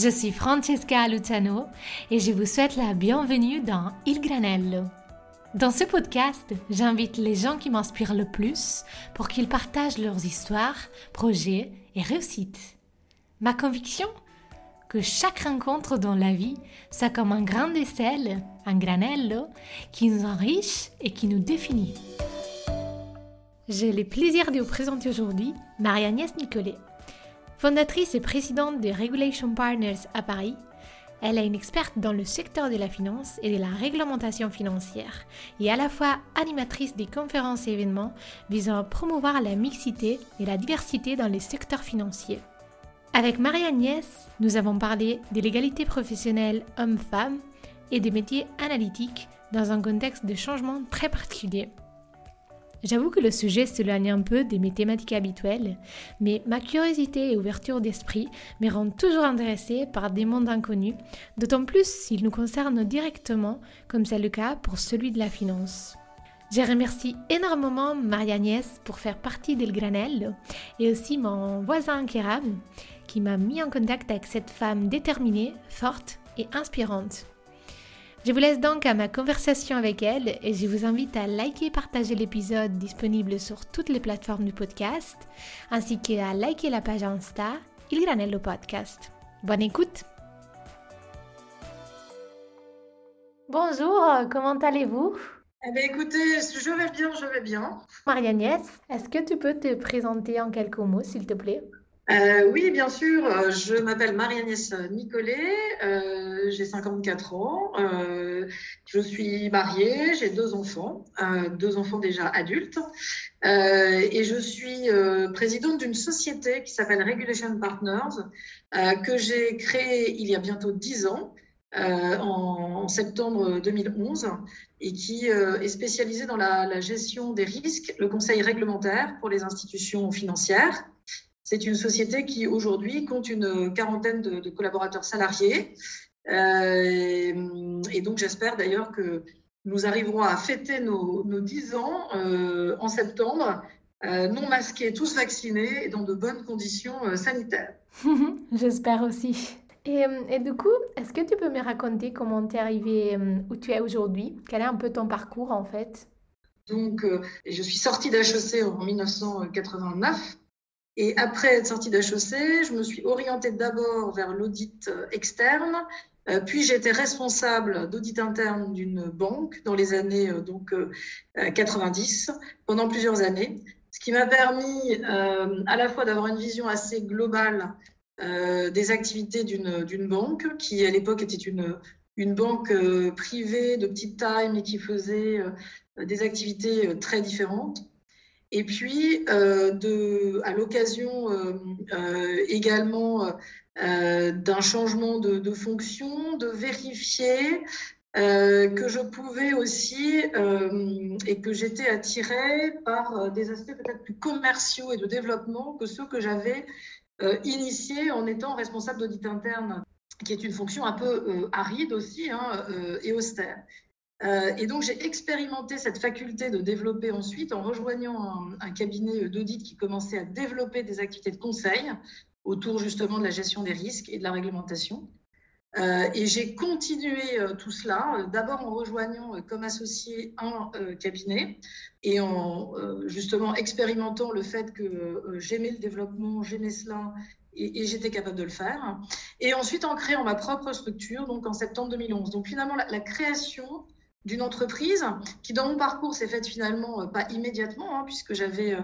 Je suis Francesca Luciano et je vous souhaite la bienvenue dans Il Granello. Dans ce podcast, j'invite les gens qui m'inspirent le plus pour qu'ils partagent leurs histoires, projets et réussites. Ma conviction que chaque rencontre dans la vie soit comme un grain de sel, un granello, qui nous enrichit et qui nous définit. J'ai le plaisir de vous présenter aujourd'hui Marie-Agnès Nicolet. Fondatrice et présidente de Regulation Partners à Paris, elle est une experte dans le secteur de la finance et de la réglementation financière et à la fois animatrice des conférences et événements visant à promouvoir la mixité et la diversité dans les secteurs financiers. Avec Marie-Agnès, nous avons parlé de l'égalité professionnelle homme-femme et des métiers analytiques dans un contexte de changement très particulier. J'avoue que le sujet s'éloigne un peu de mes thématiques habituelles, mais ma curiosité et ouverture d'esprit me rendent toujours intéressée par des mondes inconnus, d'autant plus s'ils nous concernent directement, comme c'est le cas pour celui de la finance. Je remercie énormément Marie-Agnès pour faire partie d'El Granel et aussi mon voisin Kéram qui m'a mis en contact avec cette femme déterminée, forte et inspirante. Je vous laisse donc à ma conversation avec elle et je vous invite à liker et partager l'épisode disponible sur toutes les plateformes du podcast, ainsi qu'à liker la page Insta Il Granello Podcast. Bonne écoute Bonjour, comment allez-vous? Eh bien, écoutez, je vais bien, je vais bien. Marie-Agnès, est-ce que tu peux te présenter en quelques mots, s'il te plaît? Euh, oui, bien sûr. Euh, je m'appelle Marie-Agnès Nicolet, euh, j'ai 54 ans, je suis mariée, j'ai deux enfants, deux enfants déjà adultes, et je suis présidente d'une société qui s'appelle Regulation Partners, que j'ai créée il y a bientôt dix ans. en, septembre 2011 et qui est spécialisée dans la gestion des risques, le conseil réglementaire pour les institutions financières c'est une société qui aujourd'hui compte une quarantaine de, collaborateurs salariés. Euh, et donc j'espère d'ailleurs que nous arriverons à fêter nos, nos 10 ans euh, en septembre, euh, non masqués, tous vaccinés et dans de bonnes conditions sanitaires. j'espère aussi. Et, et, du coup, est-ce que tu peux me raconter comment tu es arrivé où tu es aujourd'hui? Quel est un peu ton parcours en fait? Donc, je suis sortie d'HEC en 1989. Et après être sortie d'HEC, je me suis orientée d'abord vers l'audit euh, externe, euh, puis j'étais responsable d'audit interne d'une banque dans les années euh, donc 90 pendant plusieurs années, ce qui m'a permis à la fois d'avoir une vision assez globale des activités d'une banque qui à l'époque était une, une banque privée de petite taille mais qui faisait des activités très différentes et puis, euh, à l'occasion euh, euh, également d'un changement de, de, fonction, de vérifier que je pouvais aussi et que j'étais attirée par des aspects peut-être plus commerciaux et de développement que ceux que j'avais initiés en étant responsable d'audit interne, qui est une fonction un peu aride aussi hein, et austère. Euh, et donc, j'ai expérimenté cette faculté de développer ensuite en rejoignant un, cabinet d'audit qui commençait à développer des activités de conseil autour justement de la gestion des risques et de la réglementation. Euh, et j'ai continué euh, tout cela, d'abord en rejoignant comme associé un cabinet et en justement expérimentant le fait que j'aimais le développement, j'aimais cela et, j'étais capable de le faire. Et ensuite en créant ma propre structure, donc en septembre 2011. Donc finalement, la création d'une entreprise qui, dans mon parcours, s'est faite finalement euh, pas immédiatement, hein, puisque j'avais, euh,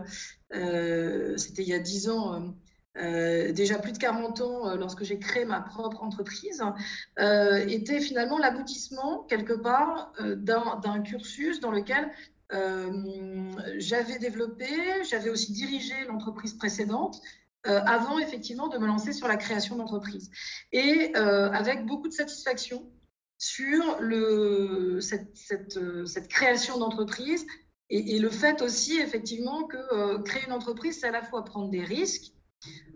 euh, c'était il y a 10 ans, déjà plus de 40 ans lorsque j'ai créé ma propre entreprise, était finalement l'aboutissement, quelque part, d'un cursus dans lequel j'avais développé, j'avais aussi dirigé l'entreprise précédente. avant effectivement de me lancer sur la création d'entreprise. Et avec beaucoup de satisfaction, sur euh, cette création d'entreprise et, le fait aussi effectivement que euh, créer une entreprise, c'est à la fois prendre des risques,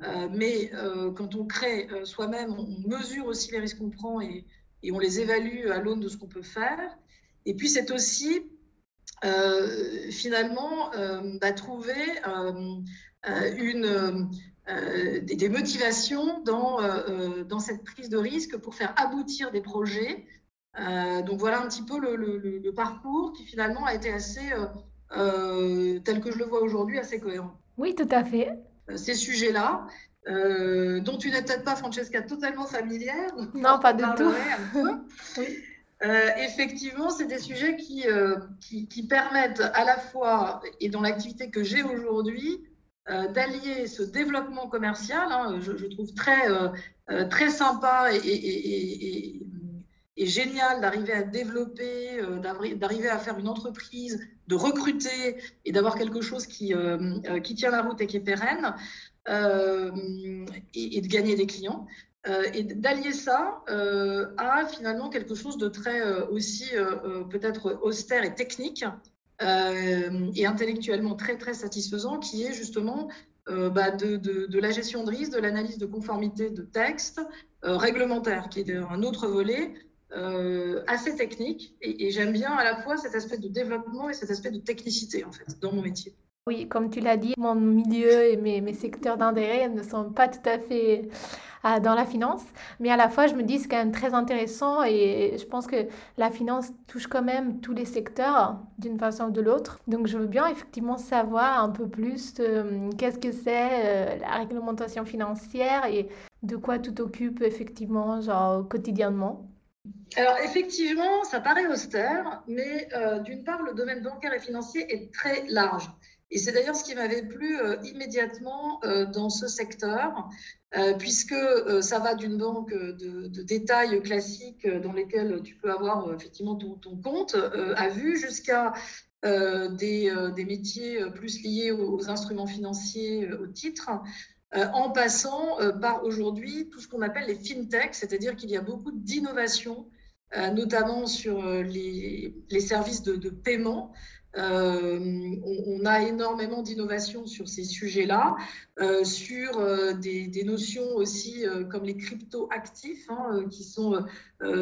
euh, mais quand on crée soi-même, on mesure aussi les risques qu'on prend et, on les évalue à l'aune de ce qu'on peut faire. Et puis c'est aussi finalement bah, trouver des, motivations dans cette prise de risque pour faire aboutir des projets. Donc voilà un petit peu le, le, parcours qui finalement a été assez, tel que je le vois aujourd'hui, assez cohérent. Oui, tout à fait. Ces sujets-là, dont tu n'es peut-être pas, Francesca, totalement familière. Non, pas du tout. oui. Euh, effectivement, c'est des sujets qui, euh, qui, qui, permettent à la fois, et dans l'activité que j'ai aujourd'hui, euh, d'allier ce développement commercial, hein, je, je, trouve très, euh, très sympa et, et, et, et génial d'arriver à développer, d'arriver à faire une entreprise, de recruter et d'avoir quelque chose qui, qui tient la route et qui est pérenne, et, de gagner des clients. Euh, et d'allier ça euh, à finalement quelque chose de très euh, aussi peut-être austère et technique et intellectuellement très très satisfaisant, qui est justement bah, de, la gestion de risque, de l'analyse de conformité de texte réglementaire, qui est un autre volet assez technique. Et, j'aime bien à la fois cet aspect de développement et cet aspect de technicité en fait dans mon métier. Oui, comme tu l'as dit, mon milieu et mes, secteurs d'intérêt ne sont pas tout à fait dans la finance. Mais à la fois, je me dis c'est quand même très intéressant et je pense que la finance touche quand même tous les secteurs d'une façon ou de l'autre. Donc je veux bien effectivement savoir un peu plus qu'est-ce que c'est euh, la réglementation financière et de quoi tout occupe effectivement genre quotidiennement. Alors effectivement, ça paraît austère, mais euh, d'une part, le domaine bancaire et financier est très large. Et c'est d'ailleurs ce qui m'avait plu euh, immédiatement euh, dans ce secteur, puisque ça va d'une banque de, de, détail classique dans lesquels tu peux avoir effectivement ton, compte à vue, jusqu'à des, métiers plus liés aux, instruments financiers, aux titres. En passant par aujourd'hui tout ce qu'on appelle les fintechs, c'est-à-dire qu'il y a beaucoup d'innovations, notamment sur les, services de, paiement, euh, on, a énormément d'innovations sur ces sujets-là, euh, sur euh, des, notions aussi comme les crypto-actifs, hein, qui sont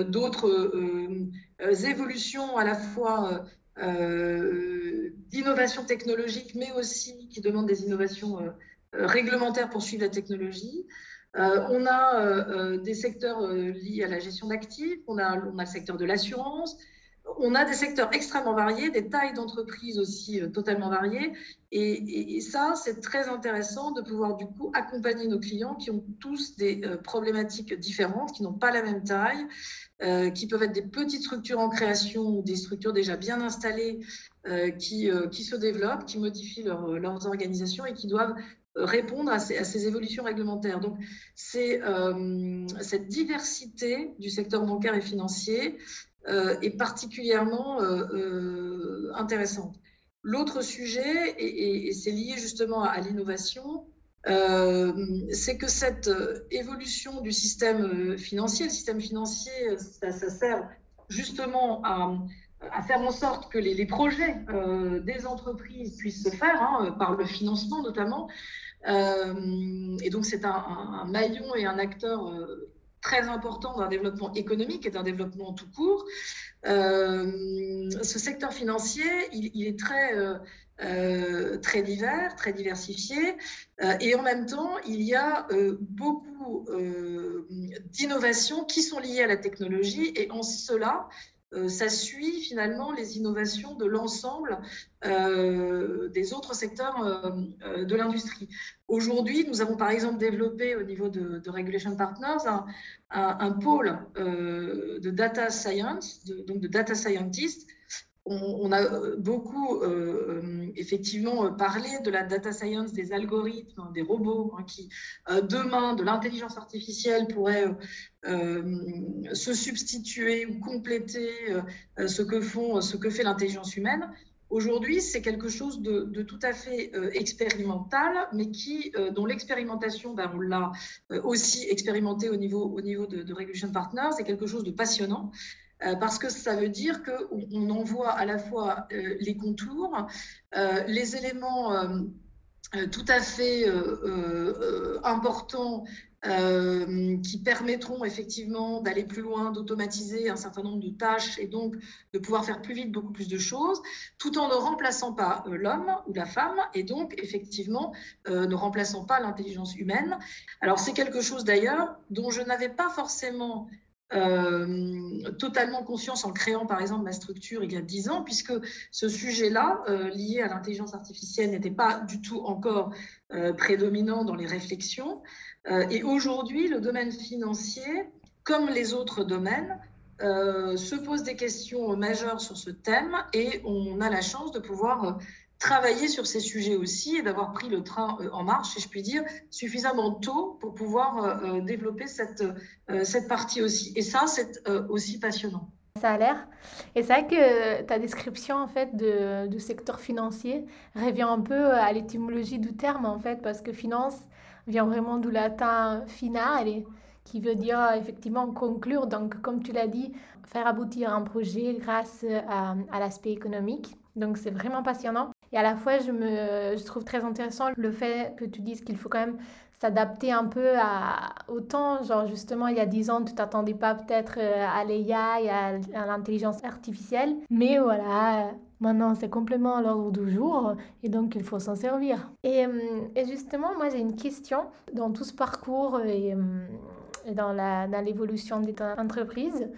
d'autres évolutions à la fois d'innovation technologique, mais aussi qui demandent des innovations réglementaires pour suivre la technologie. on a des secteurs liés à la gestion d'actifs, on a, le secteur de l'assurance, on a des secteurs extrêmement variés, des tailles d'entreprises aussi euh, totalement variées. Et, ça, c'est très intéressant de pouvoir du coup accompagner nos clients qui ont tous des euh, problématiques différentes, qui n'ont pas la même taille, euh, qui peuvent être des petites structures en création ou des structures déjà bien installées qui, se développent, qui modifient leurs organisations et qui doivent répondre à ces, évolutions réglementaires. Donc, c'est cette diversité du secteur bancaire et financier euh, est particulièrement euh, euh, intéressante. L'autre sujet, et, c'est lié justement à, l'innovation, c'est que cette évolution du système financier, le système financier, ça, sert justement à, faire en sorte que les, projets des entreprises puissent se faire, hein, par le financement notamment. Et donc c'est un, maillon et un acteur très important d'un développement économique et d'un développement tout court. Euh, ce secteur financier, il, est très, euh, euh, très divers, très diversifié, et en même temps, il y a beaucoup d'innovations qui sont liées à la technologie, et en cela, euh, ça suit finalement les innovations de l'ensemble euh, des autres secteurs euh, de l'industrie. Aujourd'hui, nous avons par exemple développé au niveau de, Regulation Partners un, pôle de data science, donc de data scientists, on, a euh, beaucoup euh, euh, effectivement parlé de la data science, des algorithmes, des robots hein, qui demain de l'intelligence artificielle pourraient se substituer ou compléter ce que fait l'intelligence humaine. Aujourd'hui, c'est quelque chose de, tout à fait expérimental, mais qui, dont l'expérimentation, ben, on l'a aussi expérimenté au niveau, au niveau de, de Regulation Partners, c'est quelque chose de passionnant. Euh, parce que ça veut dire qu'on on envoie à la fois euh, les contours, euh, les éléments tout à fait importants qui permettront effectivement d'aller plus loin, d'automatiser un certain nombre de tâches et donc de pouvoir faire plus vite beaucoup plus de choses, tout en ne remplaçant pas l'homme ou la femme et donc effectivement ne remplaçant pas l'intelligence humaine. Alors c'est quelque chose d'ailleurs dont je n'avais pas forcément euh, totalement conscience en créant par exemple ma structure il y a dix ans, puisque ce sujet-là, euh, lié à l'intelligence artificielle, n'était pas du tout encore euh, prédominant dans les réflexions. et aujourd'hui, le domaine financier, comme les autres domaines, se pose des questions majeures sur ce thème et on a la chance de pouvoir travailler sur ces sujets aussi et d'avoir pris le train euh, en marche, si je puis dire, suffisamment tôt pour pouvoir euh, euh, développer cette, cette partie aussi. Et ça, c'est aussi passionnant. Ça a l'air. Et c'est vrai que ta description en fait de, du secteur financier revient un peu à l'étymologie du terme en fait, parce que finance vient vraiment du latin finale, qui veut dire effectivement conclure. Donc, comme tu l'as dit, faire aboutir un projet grâce à, à l'aspect économique. Donc, c'est vraiment passionnant. Et à la fois, je, me, je trouve très intéressant le fait que tu dises qu'il faut quand même s'adapter un peu à, au temps. Genre, justement, il y a 10 ans, tu t'attendais pas peut-être euh, à l'IA et à, l'intelligence artificielle. Mais voilà, maintenant, c'est complètement à l'ordre du jour et donc il faut s'en servir. Et, euh, et, justement, moi, j'ai une question dans tout ce parcours et, euh, dans l'évolution dans de ton entreprise.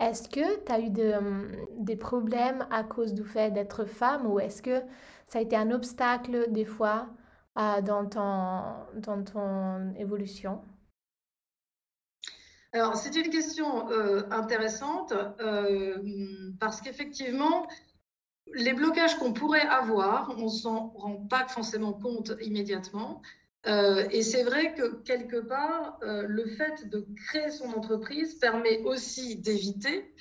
Est-ce que tu as eu des problèmes à cause du fait d'être femme ou est-ce que ça a été un obstacle des fois euh, dans, ton, dans ton évolution? Alors, c'est une question euh, intéressante euh, parce qu'effectivement, les blocages qu'on pourrait avoir, on ne s'en rend pas forcément compte immédiatement. Euh, et c'est vrai que quelque part, euh, le fait de créer son entreprise permet aussi d'éviter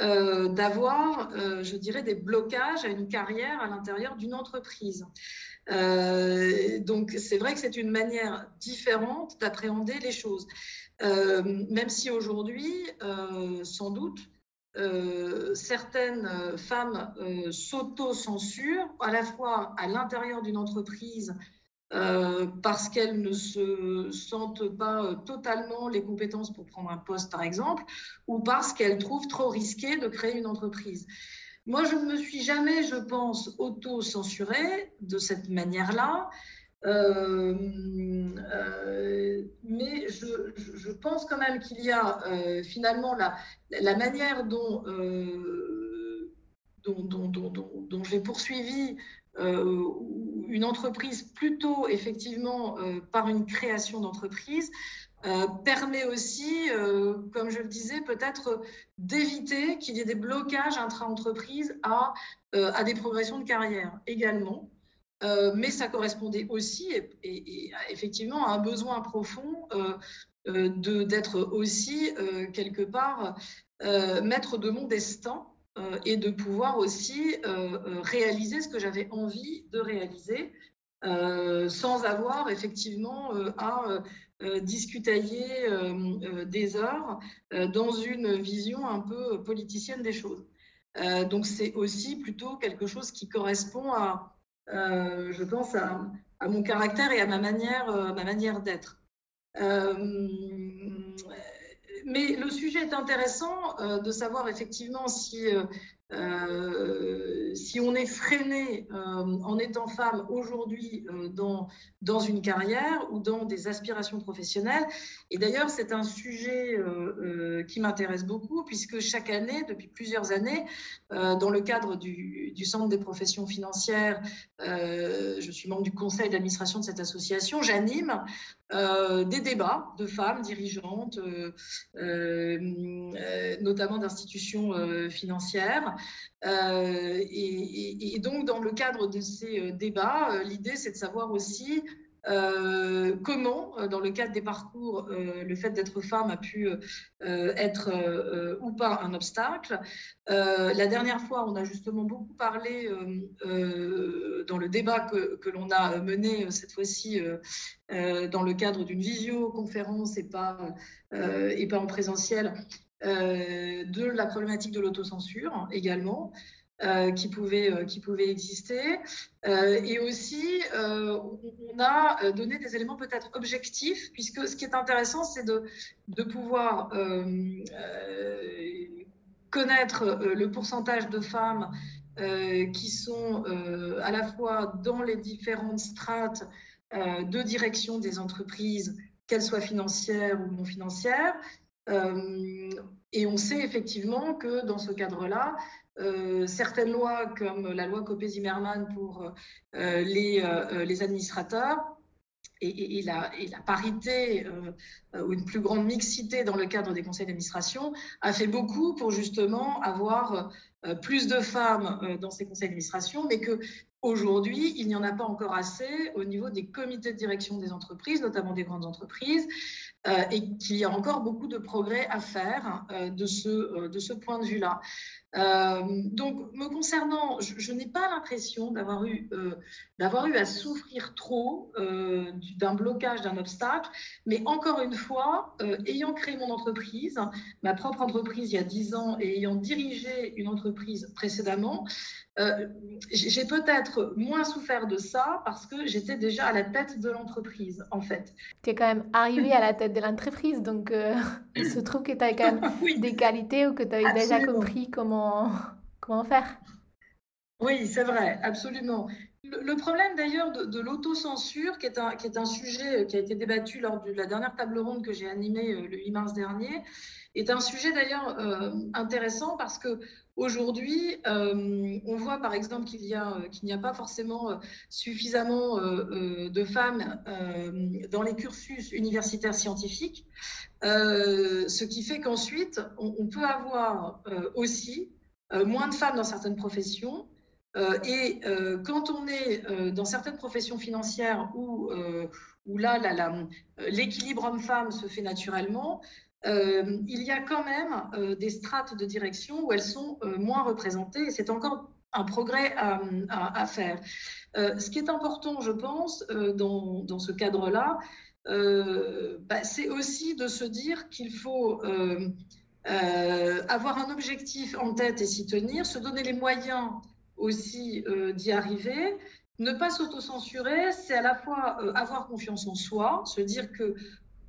euh, d'avoir, je dirais, des blocages à une carrière à l'intérieur d'une entreprise. donc c'est vrai que c'est une manière différente d'appréhender les choses. même si aujourd'hui, sans doute, certaines femmes s'auto-censurent à la fois à l'intérieur d'une entreprise euh, parce qu'elles ne se sentent pas euh, totalement les compétences pour prendre un poste, par exemple, ou parce qu'elles trouvent trop risqué de créer une entreprise. Moi, je ne me suis jamais, je pense, auto-censurée de cette manière-là. Euh, mais je, pense quand même qu'il y a finalement la, manière dont, dont, dont, dont, j'ai poursuivi une entreprise plutôt effectivement euh, par une création d'entreprise euh, permet aussi, comme je le disais, peut-être d'éviter qu'il y ait des blocages intra-entreprise à, des progressions de carrière également. mais ça correspondait aussi et, effectivement à un besoin profond d'être aussi quelque part maître de mon destin euh, et de pouvoir aussi euh, euh, réaliser ce que j'avais envie de réaliser sans avoir effectivement à discutailler des heures dans une vision un peu politicienne des choses. donc c'est aussi plutôt quelque chose qui correspond à, je pense, à, à, mon caractère et à ma manière, ma manière d'être mais le sujet est intéressant euh, de savoir effectivement si euh, euh, si on est freiné en étant femme aujourd'hui dans, dans une carrière ou dans des aspirations professionnelles. Et d'ailleurs, c'est un sujet qui m'intéresse beaucoup puisque chaque année, depuis plusieurs années, dans le cadre du, Centre des professions financières, je suis membre du conseil d'administration de cette association, j'anime des débats de femmes dirigeantes, notamment d'institutions financières, euh, et, donc, dans le cadre de ces euh, débats, euh, l'idée, c'est de savoir aussi comment, dans le cadre des parcours, le fait d'être femme a pu être ou pas un obstacle. la dernière fois, on a justement beaucoup parlé dans le débat que, que l'on a mené cette fois-ci dans le cadre d'une visioconférence et pas, et pas en présentiel, euh, de la problématique de l'autocensure également. Qui, pouvaient, qui pouvaient exister. et aussi, on a donné des éléments peut-être objectifs, puisque ce qui est intéressant, c'est de, de pouvoir connaître le pourcentage de femmes qui sont à la fois dans les différentes strates de direction des entreprises, qu'elles soient financières ou non financières, euh, et on sait effectivement que dans ce cadre-là, euh, certaines lois comme la loi Copé-Zimmermann pour euh, les, les, administrateurs et, la, parité ou une plus grande mixité dans le cadre des conseils d'administration a fait beaucoup pour justement avoir plus de femmes dans ces conseils d'administration, mais que Aujourd'hui, il n'y en a pas encore assez au niveau des comités de direction des entreprises, notamment des grandes entreprises, euh, et qu'il y a encore beaucoup de progrès à faire euh, euh, de ce point de vue-là. Donc, me concernant, je, n'ai pas l'impression d'avoir eu, d'avoir eu à souffrir trop d'un blocage, d'un obstacle, mais encore une fois, ayant créé mon entreprise, ma propre entreprise il y a 10 ans et ayant dirigé une entreprise précédemment, euh, j'ai peut-être moins souffert de ça parce que j'étais déjà à la tête de l'entreprise, en fait. Tu es quand même arrivé à la tête de l'entreprise, donc euh, il se trouve que tu as quand même des qualités ou que tu avais déjà compris comment, comment faire. Oui, c'est vrai, absolument. Le, problème d'ailleurs de, l'autocensure, qui, qui est un sujet qui a été débattu lors de la dernière table ronde que j'ai animée euh, le 8 mars dernier, est un sujet d'ailleurs intéressant parce que Aujourd'hui, euh, on voit par exemple qu'il n'y a, pas forcément euh, suffisamment euh, de femmes dans les cursus universitaires scientifiques, ce qui fait qu'ensuite, on, peut avoir aussi moins de femmes dans certaines professions. et quand on est dans certaines professions financières où, où là, l'équilibre homme-femme se fait naturellement, euh, il y a quand même euh, des strates de direction où elles sont euh, moins représentées et c'est encore un progrès à, faire. ce qui est important, je pense, dans, ce cadre-là, bah, c'est aussi de se dire qu'il faut avoir un objectif en tête et s'y tenir, se donner les moyens aussi d'y arriver. Ne pas s'autocensurer, c'est à la fois avoir confiance en soi, se dire que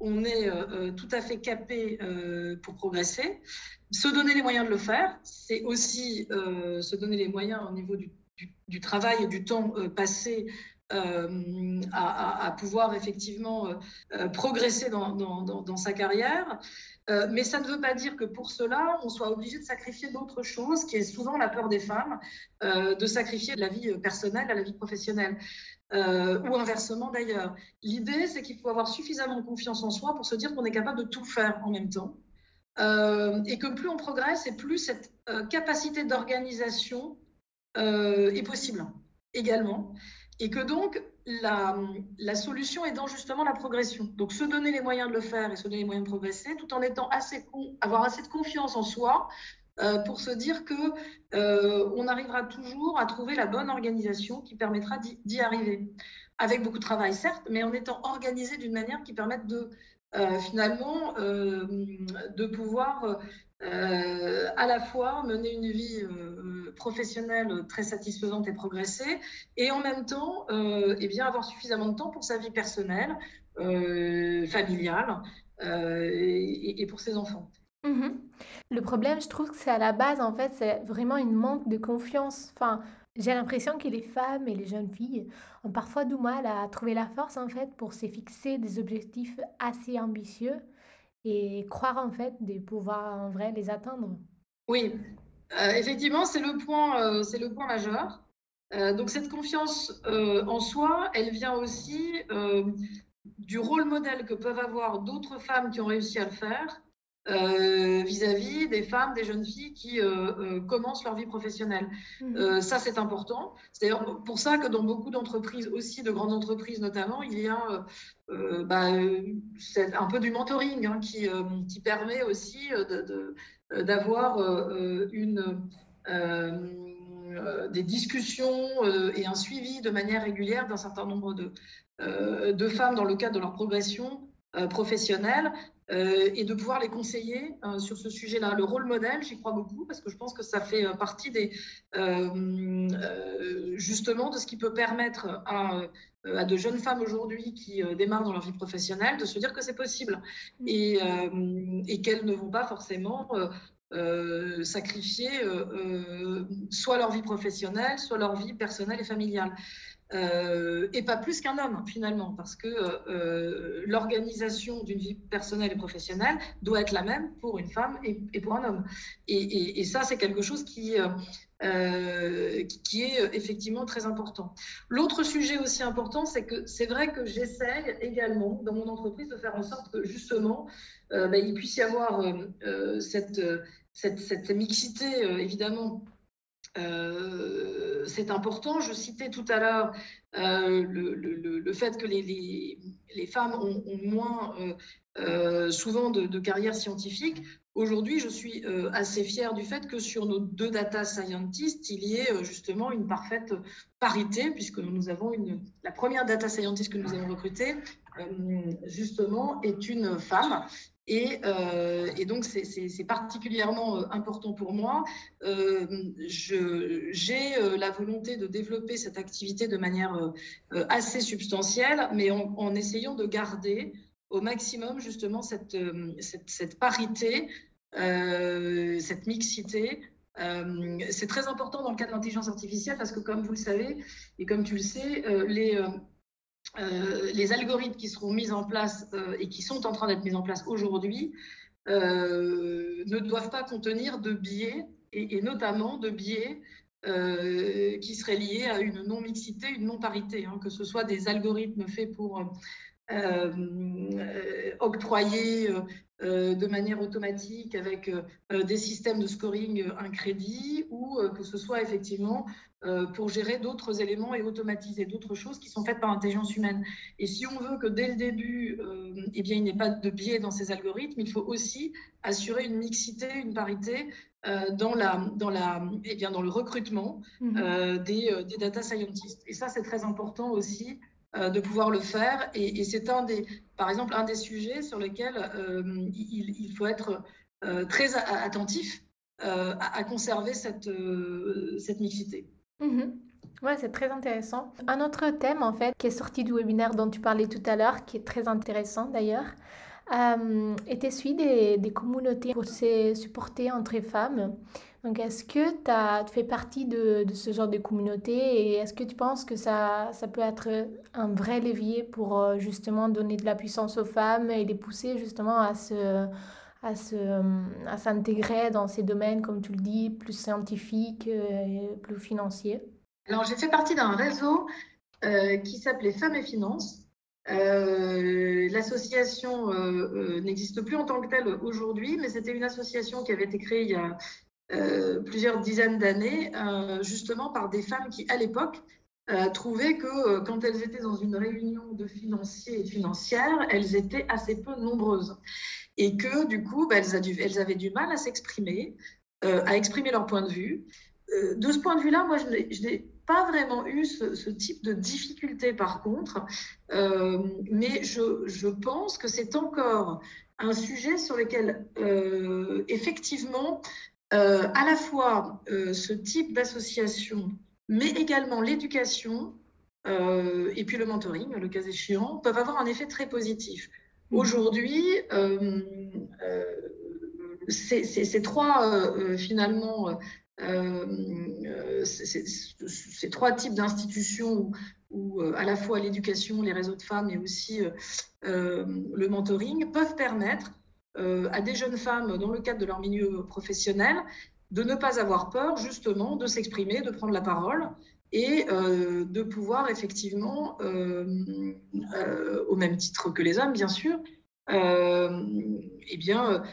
on est euh, euh, tout à fait capé euh, pour progresser. Se donner les moyens de le faire, c'est aussi se donner les moyens au niveau du, travail et du temps passé à, pouvoir effectivement progresser dans, sa carrière. mais ça ne veut pas dire que pour cela, on soit obligé de sacrifier d'autres choses, qui est souvent la peur des femmes, de sacrifier la vie personnelle à la vie professionnelle. Euh, ou inversement d'ailleurs. L'idée, c'est qu'il faut avoir suffisamment confiance en soi pour se dire qu'on est capable de tout faire en même temps. Euh, et que plus on progresse, et plus cette euh, capacité d'organisation est possible également. Et que donc, la, solution est dans justement la progression. Donc, se donner les moyens de le faire et se donner les moyens de progresser, tout en étant assez avoir assez de confiance en soi euh, pour se dire que euh, on arrivera toujours à trouver la bonne organisation qui permettra d'y arriver. Avec beaucoup de travail, certes, mais en étant organisé d'une manière qui permette de euh, finalement de pouvoir à la fois mener une vie professionnelle très satisfaisante et progresser, et en même temps eh bien, avoir suffisamment de temps pour sa vie personnelle, familiale et, pour ses enfants. Mmh Le problème, je trouve que c'est à la base, en fait, c'est vraiment une manque de confiance. Enfin, j'ai l'impression que les femmes et les jeunes filles ont parfois du mal à trouver la force, en fait, pour se fixer des objectifs assez ambitieux et croire, en fait, de pouvoir en vrai les atteindre. Oui, euh, effectivement, c'est le point, euh, c'est le point majeur. Euh, donc cette confiance en soi, elle vient aussi du rôle modèle que peuvent avoir d'autres femmes qui ont réussi à le faire euh, vis-à-vis des femmes, des jeunes filles qui euh, euh, commencent leur vie professionnelle. Mmh. ça, c'est important. C'est d'ailleurs pour ça que dans beaucoup d'entreprises, aussi de grandes entreprises notamment, il y a bah, un peu du mentoring hein, qui, qui, permet aussi d'avoir de, des discussions et un suivi de manière régulière d'un certain nombre de, de femmes dans le cadre de leur progression professionnels et de pouvoir les conseiller sur ce sujet-là. Le rôle modèle, j'y crois beaucoup parce que je pense que ça fait partie des, justement de ce qui peut permettre à, à de jeunes femmes aujourd'hui qui démarrent dans leur vie professionnelle de se dire que c'est possible mmh. et, et qu'elles ne vont pas forcément euh, sacrifier euh, euh, soit leur vie professionnelle, soit leur vie personnelle et familiale. Et pas plus qu'un homme finalement, parce que l'organisation d'une vie personnelle et professionnelle doit être la même pour une femme et, pour un homme. Et, ça, c'est quelque chose qui, qui est effectivement très important. L'autre sujet aussi important, c'est que c'est vrai que j'essaye également dans mon entreprise de faire en sorte que justement, bah, il puisse y avoir cette cette, mixité, euh, évidemment, euh, c'est important. Je citais tout à l'heure euh, le, fait que les, femmes ont, moins souvent de, carrière scientifique. Aujourd'hui, je suis assez fière du fait que sur nos deux data scientists, il y ait justement une parfaite parité, puisque nous avons la première data scientist que nous avons recrutée, justement, est une femme. Euh, et, donc, c'est particulièrement euh, important pour moi. Euh, J'ai euh, la volonté de développer cette activité de manière assez substantielle, mais en, essayant de garder au maximum justement cette, cette, cette parité, cette mixité. c'est très important dans le cas de l'intelligence artificielle parce que, comme vous le savez, et comme tu le sais, les euh, les algorithmes qui seront mis en place euh, et qui sont en train d'être mis en place aujourd'hui euh, ne doivent pas contenir de biais, et, notamment de biais qui seraient liés à une non-mixité, une non-parité, hein, que ce soit des algorithmes faits pour octroyer de manière automatique avec des systèmes de scoring un crédit ou que ce soit effectivement euh, pour gérer d'autres éléments et automatiser d'autres choses qui sont faites par l'intelligence humaine. Et si on veut que dès le début, euh, eh bien, il n'y ait pas de biais dans ces algorithmes, il faut aussi assurer une mixité, une parité euh, dans, la, dans, la, eh bien, dans le recrutement des, des, data scientists. Et ça, c'est très important aussi de pouvoir le faire. Et, c'est un des, par exemple, un des sujets sur lesquels il, il, faut être très attentif à, conserver cette, cette mixité. Mhm. Ouais, c'est très intéressant. Un autre thème, en fait, qui est sorti du webinaire dont tu parlais tout à l'heure, qui est très intéressant d'ailleurs, euh, était celui des, des, communautés pour se supporter entre femmes. Donc, est-ce que tu fais partie de, ce genre de communauté et est-ce que tu penses que ça, ça peut être un vrai levier pour euh, justement donner de la puissance aux femmes et les pousser justement à se à, à s'intégrer dans ces domaines, comme tu le dis, plus scientifiques, et plus financiers? Alors, j'ai fait partie d'un réseau euh, qui s'appelait Femmes et Finances. Euh, l'association euh, n'existe plus en tant que telle aujourd'hui, mais c'était une association qui avait été créée il y a plusieurs dizaines d'années, justement par des femmes qui, à l'époque, trouvaient que quand elles étaient dans une réunion de financiers et financières, elles étaient assez peu nombreuses et que du coup, bah, elles, avaient du mal à s'exprimer, euh, à exprimer leur point de vue. Euh, de ce point de vue-là, moi, je n'ai pas vraiment eu ce, type de difficulté par contre, euh, mais je, pense que c'est encore un sujet sur lequel, effectivement, à la fois ce type d'association, mais également l'éducation, et puis le mentoring, le cas échéant, peuvent avoir un effet très positif. Mm. Aujourd'hui, euh, euh, ces trois, euh, finalement, ces trois types d'institutions où, à la fois l'éducation, les réseaux de femmes et aussi le mentoring peuvent permettre à des jeunes femmes, dans le cadre de leur milieu professionnel, de ne pas avoir peur justement de s'exprimer, de prendre la parole et euh, de pouvoir effectivement, euh, euh, au même titre que les hommes bien sûr, eh bien,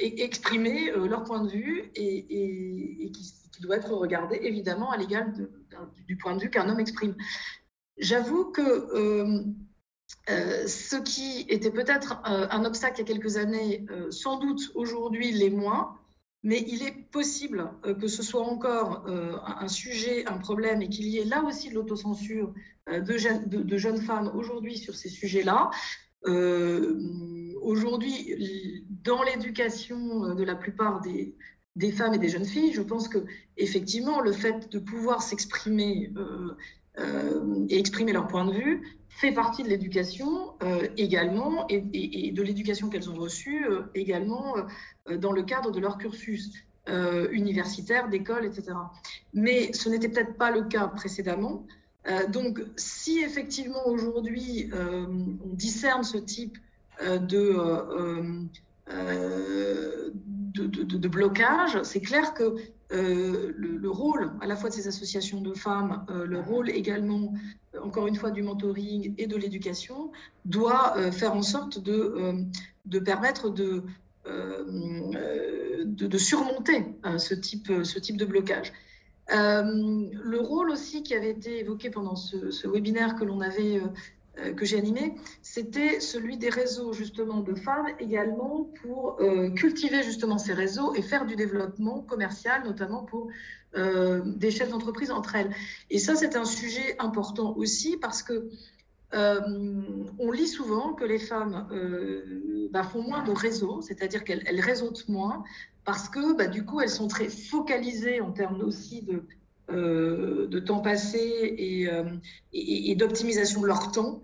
exprimer leur point de vue et, qui, doit être regardé évidemment à l'égal du point de vue qu'un homme exprime. J'avoue que ce qui était peut-être un obstacle il y a quelques années, sans doute aujourd'hui les moins, mais il est possible euh, que ce soit encore euh, un sujet, un problème, et qu'il y ait là aussi de l'autocensure euh, de, de, jeunes femmes aujourd'hui sur ces sujets-là. aujourd'hui, dans l'éducation de la plupart des, des, femmes et des jeunes filles, je pense que effectivement, le fait de pouvoir s'exprimer et exprimer leur point de vue fait partie de l'éducation également et, de l'éducation qu'elles ont reçue également dans le cadre de leur cursus. Euh, universitaires, d'écoles, etc. Mais ce n'était peut-être pas le cas précédemment. Euh, donc, si effectivement aujourd'hui euh, on discerne ce type de, de, blocage, c'est clair que le, rôle à la fois de ces associations de femmes, le rôle également, encore une fois, du mentoring et de l'éducation, doit faire en sorte de, de permettre de, de, surmonter euh, ce, type, ce type de blocage. Euh, le rôle aussi qui avait été évoqué pendant ce, webinaire que l'on avait euh, que j'ai animé, c'était celui des réseaux justement de femmes également pour cultiver justement ces réseaux et faire du développement commercial, notamment pour des chefs d'entreprise entre elles. Et ça, c'est un sujet important aussi parce que euh, on lit souvent que les femmes euh, bah, font moins de réseaux, c'est-à-dire qu'elles réseautent moins, parce que bah, du coup, elles sont très focalisées en termes aussi de, euh, temps passé et, d'optimisation de leur temps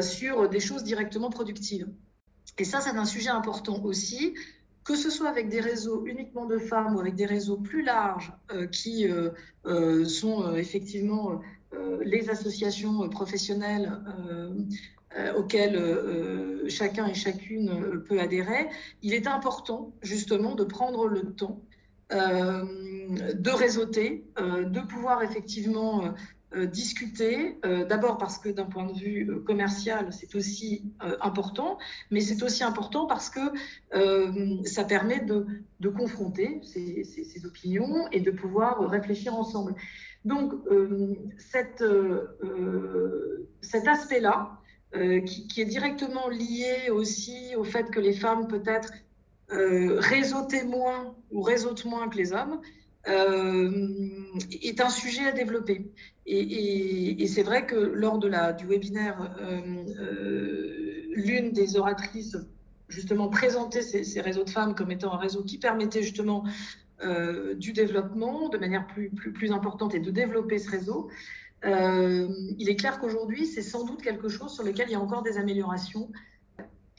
sur des choses directement productives. Et ça, c'est un sujet important aussi, que ce soit avec des réseaux uniquement de femmes ou avec des réseaux plus larges qui sont effectivement euh, les associations professionnelles euh, euh, auxquelles chacun et chacune peut adhérer, il est important justement de prendre le temps de réseauter, de pouvoir effectivement discuter, d'abord parce que d'un point de vue commercial, c'est aussi important, mais c'est aussi important parce que ça permet de, confronter ces, opinions et de pouvoir réfléchir ensemble. Donc, euh, euh, cet aspect-là, euh, qui, est directement lié aussi au fait que les femmes peut-être réseautent moins ou réseautent moins que les hommes, est un sujet à développer. Et, c'est vrai que lors de la, du webinaire, l'une des oratrices justement présentait ces, réseaux de femmes comme étant un réseau qui permettait justement euh, du développement de manière plus, plus, plus, importante et de développer ce réseau. Euh, il est clair qu'aujourd'hui, c'est sans doute quelque chose sur lequel il y a encore des améliorations,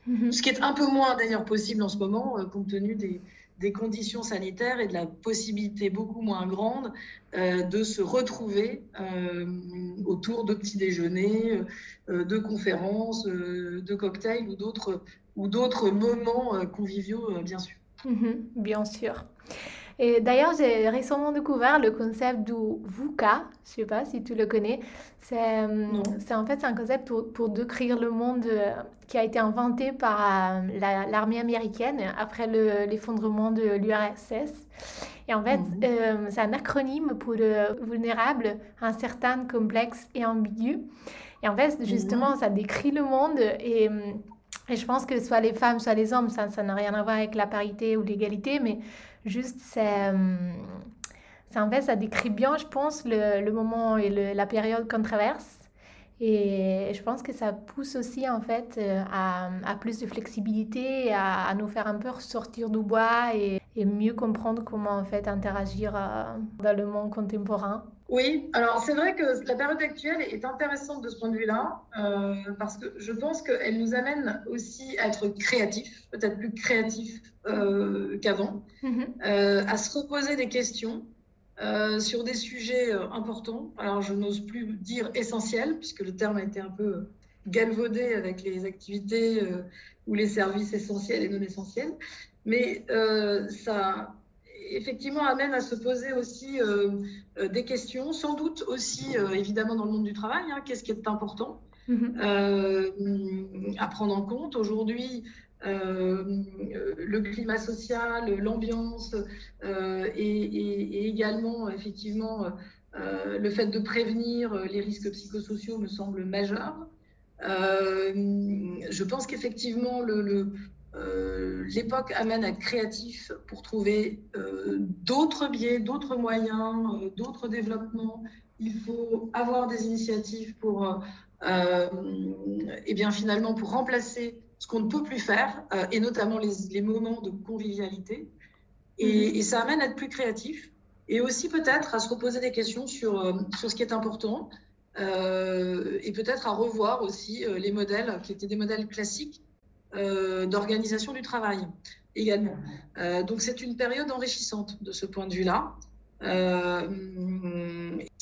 mm-hmm. ce qui est un peu moins d'ailleurs possible en ce moment, euh, compte tenu des, des, conditions sanitaires et de la possibilité beaucoup moins grande de se retrouver autour de petits déjeuners, de conférences, de cocktails ou d'autres moments conviviaux, bien sûr. Mm-hmm. bien sûr. Et d'ailleurs, j'ai récemment découvert le concept du VUCA. Je ne sais pas si tu le connais. C'est en fait un concept pour, décrire le monde euh, qui a été inventé par euh, l'armée américaine après l'effondrement de l'URSS. Et en fait, mhm. euh, c'est un acronyme pour vulnérable, incertain, complexe et ambigu. Et en fait, justement, mhm. ça décrit le monde et et je pense que soit les femmes, soit les hommes, ça n'a rien à voir avec la parité ou l'égalité, mais Juste, c'est. en fait, ça décrit bien, je pense, le, moment et la période qu'on traverse. Et je pense que ça pousse aussi, en fait, euh, à, plus de flexibilité, à, à, nous faire un peu ressortir du bois et, mieux comprendre comment, en fait, interagir euh, dans le monde contemporain. Oui, alors c'est vrai que la période actuelle est intéressante de ce point de vue-là, euh, parce que je pense qu'elle nous amène aussi à être créatifs, peut-être plus créatifs euh, qu'avant, mhm. euh, à se reposer des questions sur des sujets importants. Alors je n'ose plus dire essentiels, puisque le terme a été un peu galvaudé avec les activités ou les services essentiels et non essentiels, mais ça effectivement amène à se poser aussi euh, euh, des questions, sans doute aussi euh, évidemment dans le monde du travail, hein, qu'est-ce qui est important mm-hmm. à prendre en compte. Aujourd'hui, le climat social, l'ambiance et, également effectivement le fait de prévenir les risques psychosociaux me semble majeur. je pense qu'effectivement le, euh, l'époque amène à être créatif pour trouver euh, d'autres biais, d'autres moyens, euh, d'autres développements. Il faut avoir des initiatives pour, et eh bien finalement, pour remplacer ce qu'on ne peut plus faire, et notamment les, moments de convivialité. Et, mm-hmm. et, ça amène à être plus créatif et aussi peut-être à se reposer des questions sur, sur ce qui est important et peut-être à revoir aussi les modèles qui étaient des modèles classiques d'organisation du travail également. Euh, donc c'est une période enrichissante de ce point de vue-là. Euh,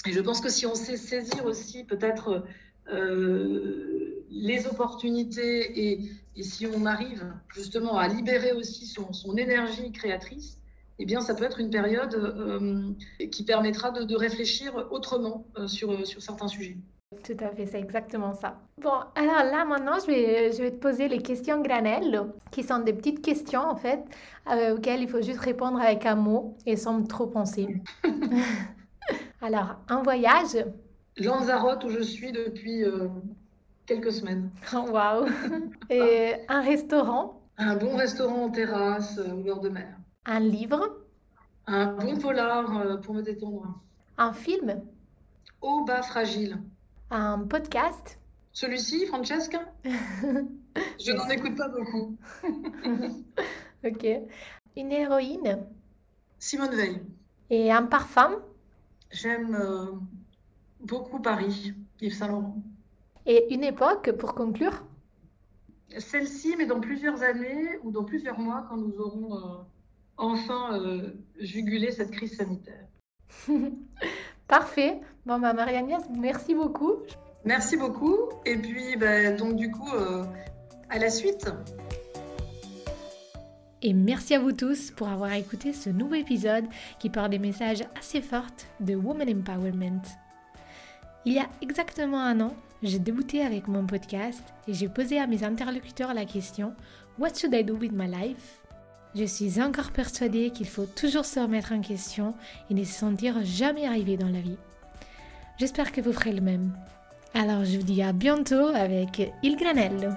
et je pense que si on sait saisir aussi peut-être euh, les opportunités et, si on arrive justement à libérer aussi son, énergie créatrice, eh bien, ça peut être une période qui permettra de, réfléchir autrement sur certains sujets. Tout à fait, c'est exactement ça. Bon, alors là maintenant, je vais, je vais te poser les questions granelles, qui sont des petites questions en fait, euh, auxquelles il faut juste répondre avec un mot et sans trop penser. alors, un voyage? Lanzarote où je suis depuis euh, quelques semaines. Waouh Et un restaurant? Un bon restaurant en terrasse, euh, au bord de mer. Un livre? Un bon polar pour me détendre. Un film? Au bas fragile un podcast Celui-ci, Francesca? Je n'en écoute pas beaucoup. ok. Une héroïne Simone Veil. Et un parfum J'aime euh, beaucoup Paris, Yves Saint Laurent. Et une époque pour conclure? Celle-ci, mais dans plusieurs années ou dans plusieurs mois, quand nous aurons euh, enfin euh, jugulé cette crise sanitaire. Parfait. Bon, bah, Marie-Agnès, merci beaucoup. Merci beaucoup. Et puis, bah, donc, du coup, euh, à la suite. Et merci à vous tous pour avoir écouté ce nouveau épisode qui porte des messages assez forts de Woman Empowerment. Il y a exactement un an, j'ai débuté avec mon podcast et j'ai posé à mes interlocuteurs la question What should I do with my life? Je suis encore persuadée qu'il faut toujours se remettre en question et ne se sentir jamais arrivé dans la vie. J'espère que vous ferez le même. Alors je vous dis à bientôt avec Il Granello.